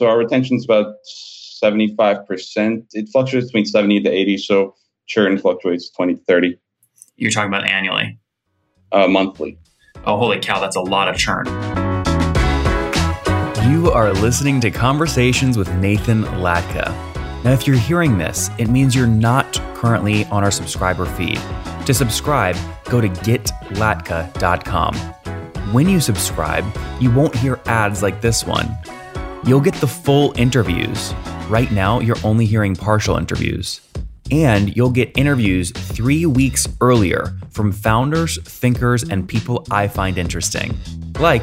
So our retention is about 75%. It fluctuates between 70 to 80. So churn fluctuates 20 to 30. You're talking about annually? Uh, monthly. Oh, holy cow, that's a lot of churn. You are listening to Conversations with Nathan Latka. Now, if you're hearing this, it means you're not currently on our subscriber feed. To subscribe, go to getlatka.com. When you subscribe, you won't hear ads like this one. You'll get the full interviews. Right now, you're only hearing partial interviews. And you'll get interviews three weeks earlier from founders, thinkers, and people I find interesting. Like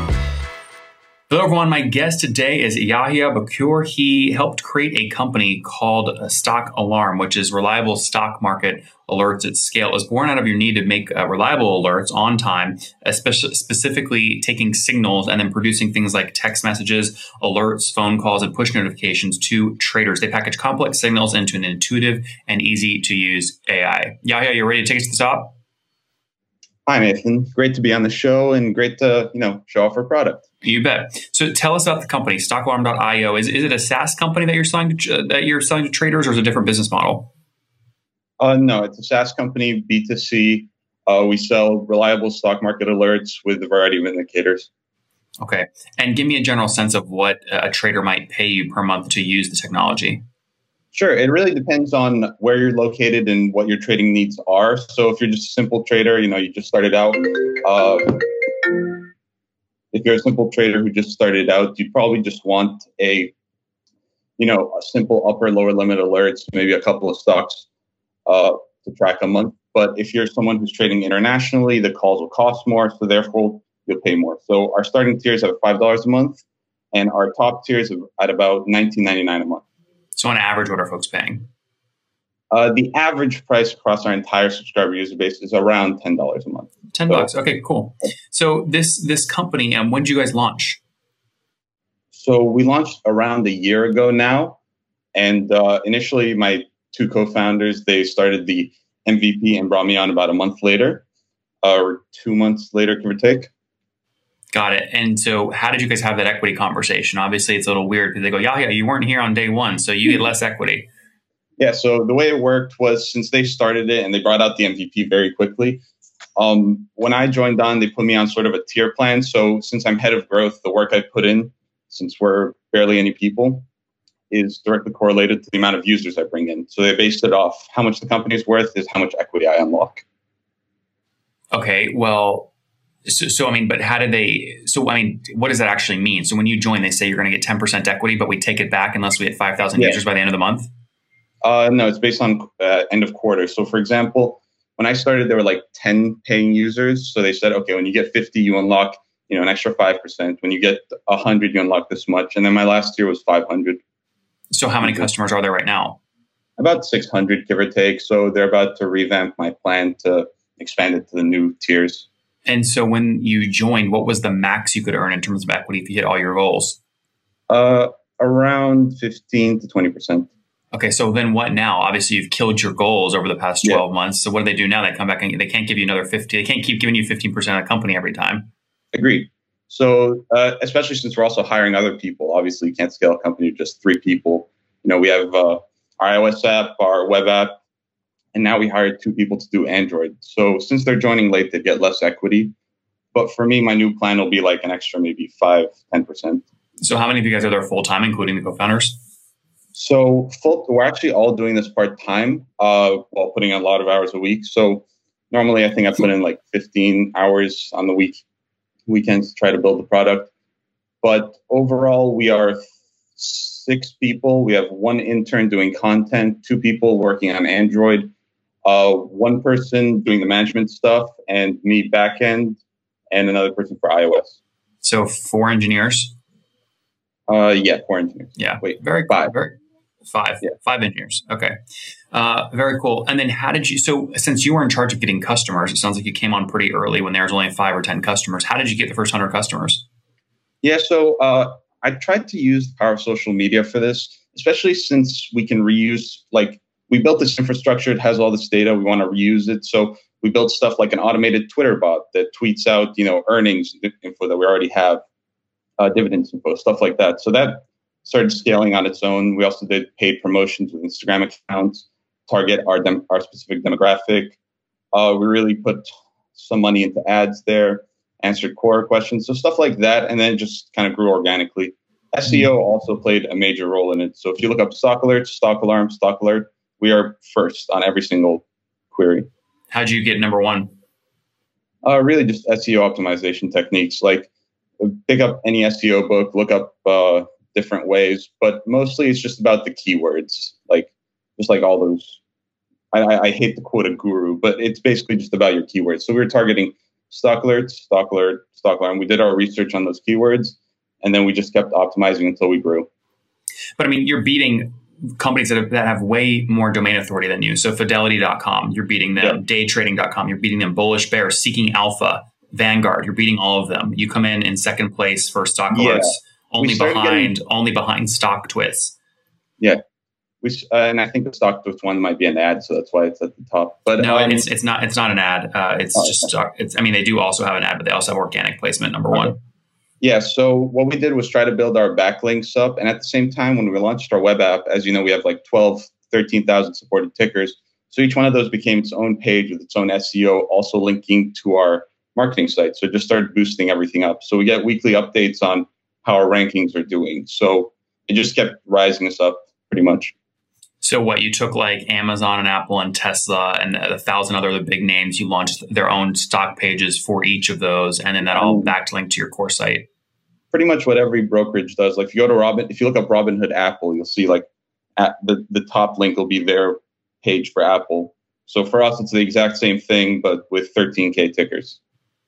Hello, everyone. My guest today is Yahya Bakur. He helped create a company called Stock Alarm, which is reliable stock market alerts at scale. It was born out of your need to make uh, reliable alerts on time, especially specifically taking signals and then producing things like text messages, alerts, phone calls, and push notifications to traders. They package complex signals into an intuitive and easy to use AI. Yahya, you ready to take us to the top? Hi, Nathan. Great to be on the show and great to you know show off our product. You bet. So tell us about the company, stockalarm.io. Is, is it a SaaS company that you're selling to, that you're selling to traders or is it a different business model? Uh, no, it's a SaaS company, B2C. Uh, we sell reliable stock market alerts with a variety of indicators. Okay. And give me a general sense of what a trader might pay you per month to use the technology. Sure. It really depends on where you're located and what your trading needs are. So if you're just a simple trader, you know, you just started out, uh, if you're a simple trader who just started out, you probably just want a, you know, a simple upper lower limit alerts, maybe a couple of stocks uh, to track a month. But if you're someone who's trading internationally, the calls will cost more, so therefore you'll pay more. So our starting tiers are five dollars a month, and our top tiers at about nineteen ninety nine a month. So on average, what are folks paying? Uh, the average price across our entire subscriber user base is around ten dollars a month. Ten so, bucks. Okay, cool. So this this company, um, when did you guys launch? So we launched around a year ago now, and uh, initially my two co-founders they started the MVP and brought me on about a month later, or two months later, give or take. Got it. And so, how did you guys have that equity conversation? Obviously, it's a little weird because they go, "Yeah, yeah, you weren't here on day one, so you get less equity." Yeah, so the way it worked was since they started it and they brought out the MVP very quickly, um, when I joined on, they put me on sort of a tier plan. So since I'm head of growth, the work I put in, since we're barely any people, is directly correlated to the amount of users I bring in. So they based it off how much the company is worth is how much equity I unlock. Okay, well, so, so I mean, but how did they? So I mean, what does that actually mean? So when you join, they say you're going to get 10% equity, but we take it back unless we hit 5,000 yeah. users by the end of the month. Uh, no, it's based on uh, end of quarter. So, for example, when I started, there were like 10 paying users. So they said, okay, when you get 50, you unlock you know an extra five percent. When you get 100, you unlock this much. And then my last year was 500. So, how many customers are there right now? About 600, give or take. So they're about to revamp my plan to expand it to the new tiers. And so, when you joined, what was the max you could earn in terms of equity if you hit all your goals? Uh, around 15 to 20 percent. Okay, so then what now? Obviously, you've killed your goals over the past 12 yeah. months. So what do they do now? They come back and they can't give you another 50. They can't keep giving you 15% of the company every time. Agreed. So uh, especially since we're also hiring other people, obviously you can't scale a company with just three people. You know, we have uh, our iOS app, our web app, and now we hired two people to do Android. So since they're joining late, they get less equity. But for me, my new plan will be like an extra maybe five, 10%. So how many of you guys are there full time, including the co-founders? So full, we're actually all doing this part time uh, while putting in a lot of hours a week. So normally, I think I put in like 15 hours on the week weekends to try to build the product. But overall, we are six people. We have one intern doing content, two people working on Android, uh, one person doing the management stuff, and me backend, and another person for iOS. So four engineers. Uh, yeah, four engineers. Yeah, Wait, very five. Very, five. Yeah. Five engineers. Okay. Uh, very cool. And then how did you? So since you were in charge of getting customers, it sounds like you came on pretty early when there was only five or ten customers. How did you get the first hundred customers? Yeah, so uh, I tried to use the power of social media for this, especially since we can reuse. Like we built this infrastructure; it has all this data. We want to reuse it, so we built stuff like an automated Twitter bot that tweets out, you know, earnings info that we already have, uh, dividends info, stuff like that. So that started scaling on its own. We also did paid promotions with Instagram accounts, target our dem- our specific demographic. Uh, we really put some money into ads there, answered Quora questions, so stuff like that, and then just kind of grew organically. SEO also played a major role in it. So if you look up stock alerts, stock alarm, stock alert, we are first on every single query. How'd you get number one? Uh, really, just SEO optimization techniques. Like pick up any SEO book, look up uh, different ways, but mostly it's just about the keywords. Like just like all those. I, I hate to quote a guru, but it's basically just about your keywords. So we were targeting stock alerts, stock alert, stock alarm. We did our research on those keywords, and then we just kept optimizing until we grew. But I mean, you're beating companies that have, that have way more domain authority than you. So fidelity.com, you're beating them. Yeah. Daytrading.com, you're beating them. Bullish Bear, Seeking Alpha, Vanguard, you're beating all of them. You come in in second place for stock Yeah. alerts, only started behind only behind stock twits. We, s- uh, and I think the StockTwits one might be an ad, so that's why it's at the top. But No, um, it's it's not it's not an ad. Uh, it's Oh, just stock. It's I mean they do also have an ad, but they also have organic placement. Number one. Yeah, so what we did was try to build our backlinks up. And at the same time, when we launched our web app, as you know, we have like 12, 13,000 supported tickers. So each one of those became its own page with its own SEO, also linking to our marketing site. So it just started boosting everything up. So we get weekly updates on how our rankings are doing. So it just kept rising us up pretty much. So what you took like Amazon and Apple and Tesla and a thousand other big names, you launched their own stock pages for each of those, and then that all Mm. backlinked to your core site. Pretty much what every brokerage does. Like if you go to Robin, if you look up Robinhood Apple, you'll see like at the, the top link will be their page for Apple. So for us, it's the exact same thing, but with 13K tickers.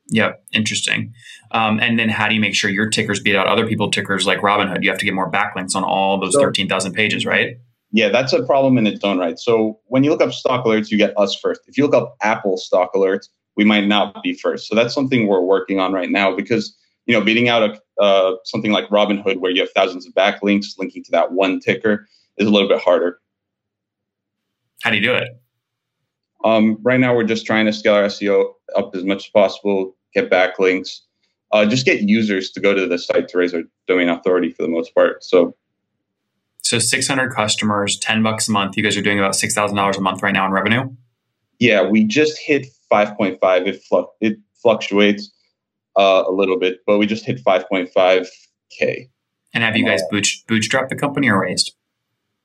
Yep, interesting. Um, and then how do you make sure your tickers beat out other people tickers like Robinhood? You have to get more backlinks on all those So- thirteen thousand pages, right? Yeah, that's a problem in its own right. So when you look up stock alerts, you get us first. If you look up Apple stock alerts, we might not be first. So that's something we're working on right now because you know beating out a uh, something like Robinhood where you have thousands of backlinks linking to that one ticker is a little bit harder. How do you do it? Um, right now, we're just trying to scale our SEO up as much as possible, get backlinks, uh, just get users to go to the site to raise their domain authority for the most part. So So six hundred customers, ten bucks a month. You guys are doing about six thousand dollars a month right now in revenue. yeah, we just hit 5.5. It, flu- it fluctuates uh, a little bit, but we just hit 5.5K. And have you guys boot, bootstrapped the company or raised?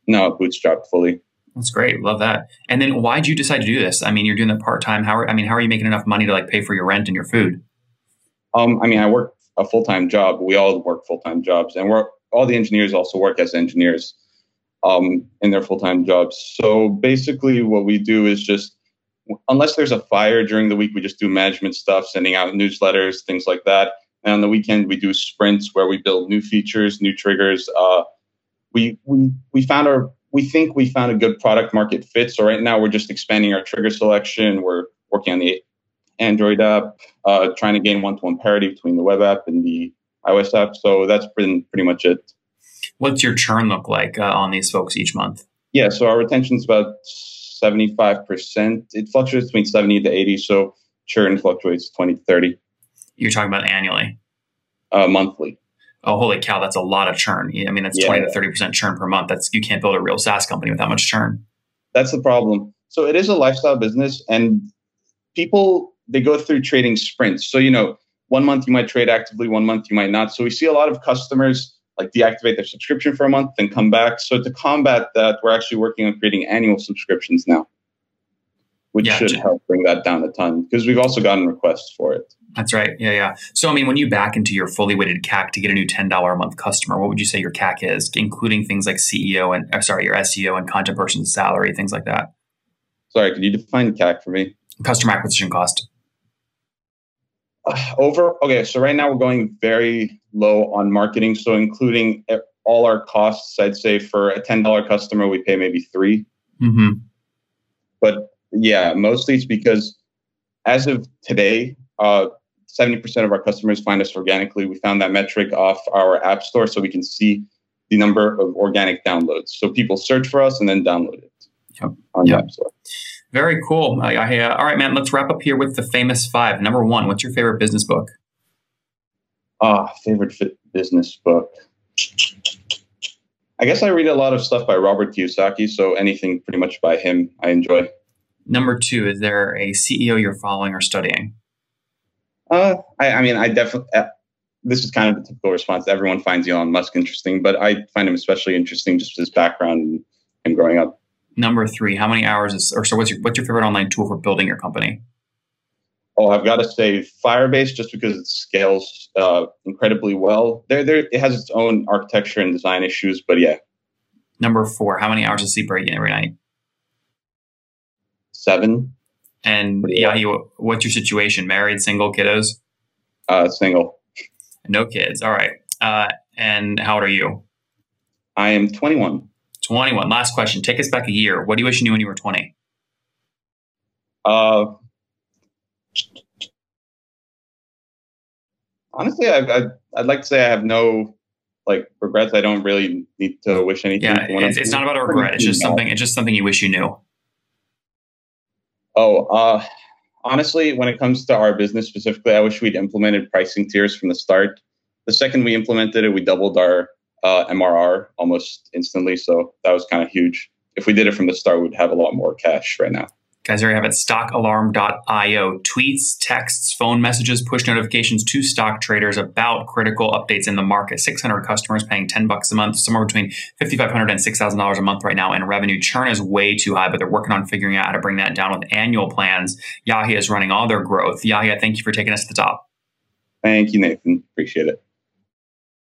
No, bootstrapped fully. That's great. Love that. And then why did you decide to do this? I mean, you're doing it part time. How are, I mean, how are you making enough money to like pay for your rent and your food? Um, I mean, I work a full time job. We all work full time jobs, and we're all the engineers also work as engineers um, in their full time jobs. So basically, what we do is just unless there's a fire during the week, we just do management stuff, sending out newsletters, things like that. And on the weekend, we do sprints where we build new features, new triggers. Uh, we we we found our we think we found a good product market fit. So right now, we're just expanding our trigger selection. We're working on the Android app, uh, trying to gain one-to-one parity between the web app and the iOS app. So that's been pretty much it. What's your churn look like uh, on these folks each month? Yeah, so our retention is about 75%. It fluctuates between 70 to 80, so churn fluctuates 20 to 30 You're talking about annually. uh, monthly. Oh, holy cow! That's a lot of churn. I mean, that's Yeah. twenty to thirty percent churn per month. That's you can't build a real SaaS company with that much churn. That's the problem. So it is a lifestyle business, and people they go through trading sprints. So you know, one month you might trade actively, one month you might not. So we see a lot of customers like deactivate their subscription for a month, then come back. So to combat that, we're actually working on creating annual subscriptions now, which Yeah, should help bring that down a ton because we've also gotten requests for it. That's right. Yeah, yeah. So, I mean, when you back into your fully weighted CAC to get a new $10 a month customer, what would you say your CAC is, including things like CEO and, uh, sorry, your SEO and content person's salary, things like that? Sorry, could you define CAC for me? Customer acquisition cost. Over, okay, so right now we're going very low on marketing. So, including all our costs, I'd say for a $10 customer, we pay maybe 3 mm-hmm. But yeah, mostly it's because as of today, uh, 70% of our customers find us organically. We found that metric off our app store so we can see the number of organic downloads. So people search for us and then download it yep. on yep. the app store. Very cool. Uh, uh, all right, man, let's wrap up here with the famous five. Number one, what's your favorite business book? Ah, favorite business book. I guess I read a lot of stuff by Robert Kiyosaki, so anything pretty much by him I enjoy. Number two, is there a CEO you're following or studying? Uh, I, I mean, I definitely. Uh, this is kind of the typical response. Everyone finds Elon Musk interesting, but I find him especially interesting just his background and growing up. Number three, how many hours is, or so? What's your what's your favorite online tool for building your company? Oh, I've got to say Firebase, just because it scales uh, incredibly well. There, there, it has its own architecture and design issues, but yeah. Number four, how many hours of sleep are you getting every night? Seven. And yeah, you, what's your situation? Married, single, kiddos? Uh, single. No kids. All right. Uh, and how old are you? I am 21. 21. Last question. Take us back a year. What do you wish you knew when you were 20? Uh, honestly, I, I, I'd like to say I have no like regrets. I don't really need to wish anything. Yeah, it's, it's not about a regret. It's just something. It's just something you wish you knew. Oh, uh, honestly, when it comes to our business specifically, I wish we'd implemented pricing tiers from the start. The second we implemented it, we doubled our uh, MRR almost instantly. So that was kind of huge. If we did it from the start, we'd have a lot more cash right now. Guys, there you have it stockalarm.io. Tweets, texts, phone messages, push notifications to stock traders about critical updates in the market. 600 customers paying 10 bucks a month, somewhere between $5,500 and $6,000 a month right now in revenue. Churn is way too high, but they're working on figuring out how to bring that down with annual plans. Yahya is running all their growth. Yahya, thank you for taking us to the top. Thank you, Nathan. Appreciate it.